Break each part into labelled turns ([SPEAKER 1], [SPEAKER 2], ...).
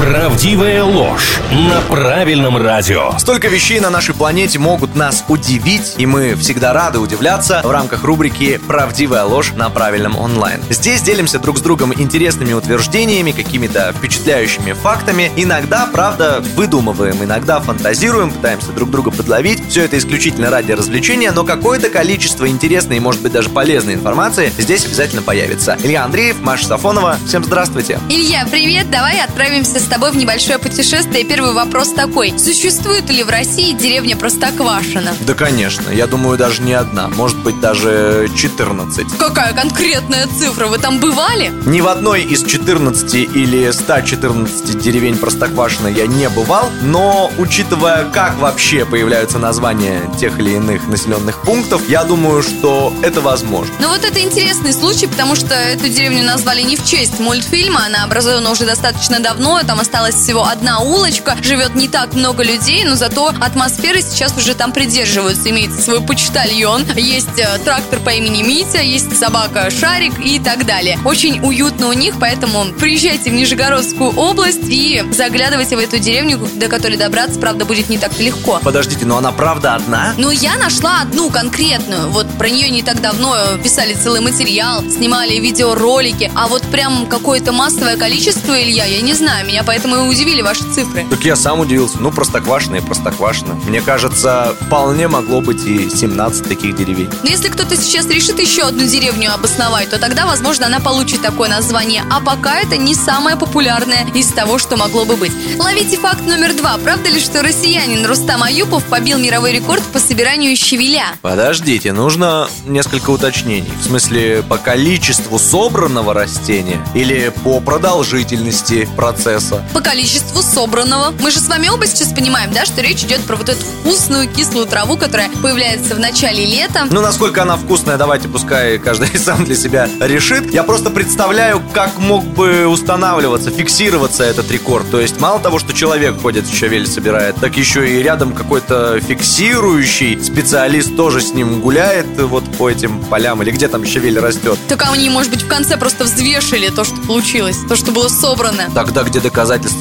[SPEAKER 1] Правдивая ложь на правильном радио.
[SPEAKER 2] Столько вещей на нашей планете могут нас удивить, и мы всегда рады удивляться в рамках рубрики «Правдивая ложь на правильном онлайн». Здесь делимся друг с другом интересными утверждениями, какими-то впечатляющими фактами. Иногда, правда, выдумываем, иногда фантазируем, пытаемся друг друга подловить. Все это исключительно ради развлечения, но какое-то количество интересной и, может быть, даже полезной информации здесь обязательно появится. Илья Андреев, Маша Сафонова. Всем здравствуйте.
[SPEAKER 3] Илья, привет! Давай отправимся с тобой в небольшое путешествие. Первый вопрос такой. Существует ли в России деревня Простоквашино?
[SPEAKER 2] Да, конечно. Я думаю, даже не одна. Может быть, даже 14.
[SPEAKER 3] Какая конкретная цифра? Вы там бывали?
[SPEAKER 2] Ни в одной из 14 или 114 деревень Простоквашино я не бывал, но учитывая, как вообще появляются названия тех или иных населенных пунктов, я думаю, что это возможно.
[SPEAKER 3] Ну вот это интересный случай, потому что эту деревню назвали не в честь мультфильма, она образована уже достаточно давно, там осталась всего одна улочка, живет не так много людей, но зато атмосферы сейчас уже там придерживаются. Имеется свой почтальон, есть э, трактор по имени Митя, есть собака Шарик и так далее. Очень уютно у них, поэтому приезжайте в Нижегородскую область и заглядывайте в эту деревню, до которой добраться, правда, будет не так легко.
[SPEAKER 2] Подождите, но она правда одна?
[SPEAKER 3] Ну, я нашла одну конкретную. Вот про нее не так давно писали целый материал, снимали видеоролики. А вот прям какое-то массовое количество, Илья, я не знаю. Меня поэтому и удивили ваши цифры.
[SPEAKER 2] Так я сам удивился. Ну, простоквашино и простоквашино. Мне кажется, вполне могло быть и 17 таких деревень.
[SPEAKER 3] Но если кто-то сейчас решит еще одну деревню обосновать, то тогда, возможно, она получит такое название. А пока это не самое популярное из того, что могло бы быть. Ловите факт номер два. Правда ли, что россиянин Рустам Аюпов побил мировой рекорд по собиранию щавеля?
[SPEAKER 2] Подождите, нужно несколько уточнений. В смысле, по количеству собранного растения или по продолжительности процесса?
[SPEAKER 3] По количеству собранного. Мы же с вами оба сейчас понимаем, да, что речь идет про вот эту вкусную кислую траву, которая появляется в начале лета.
[SPEAKER 2] Ну, насколько она вкусная, давайте пускай каждый сам для себя решит. Я просто представляю, как мог бы устанавливаться, фиксироваться этот рекорд. То есть, мало того, что человек ходит, щавель собирает, так еще и рядом какой-то фиксирующий специалист тоже с ним гуляет вот по этим полям, или где там щавель растет.
[SPEAKER 3] Так они, может быть, в конце просто взвешивали то, что получилось, то, что было собрано.
[SPEAKER 2] Тогда где доказательства,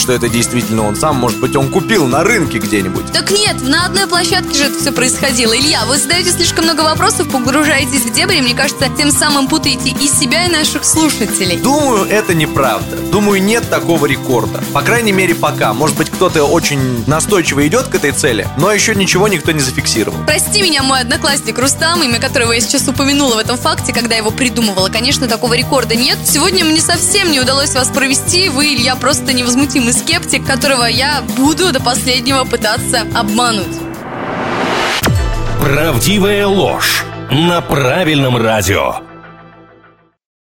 [SPEAKER 2] что это действительно он сам? Может быть, он купил на рынке где-нибудь?
[SPEAKER 3] Так нет, на одной площадке же это все происходило. Илья, вы задаете слишком много вопросов, погружаетесь в дебри, мне кажется, тем самым путаете и себя, и наших слушателей.
[SPEAKER 2] Думаю, это неправда. Думаю, нет такого рекорда. По крайней мере, пока. Может быть, кто-то очень настойчиво идет к этой цели, но еще ничего никто не зафиксировал.
[SPEAKER 3] Прости меня, мой одноклассник Рустам, имя которого я сейчас упомянула в этом факте, когда его придумывала. Конечно, такого рекорда нет. Сегодня мне совсем не удалось вас провести. Вы, Илья, просто невозмутимый скептик, которого я буду до последнего пытаться обмануть.
[SPEAKER 1] Правдивая ложь на правильном радио.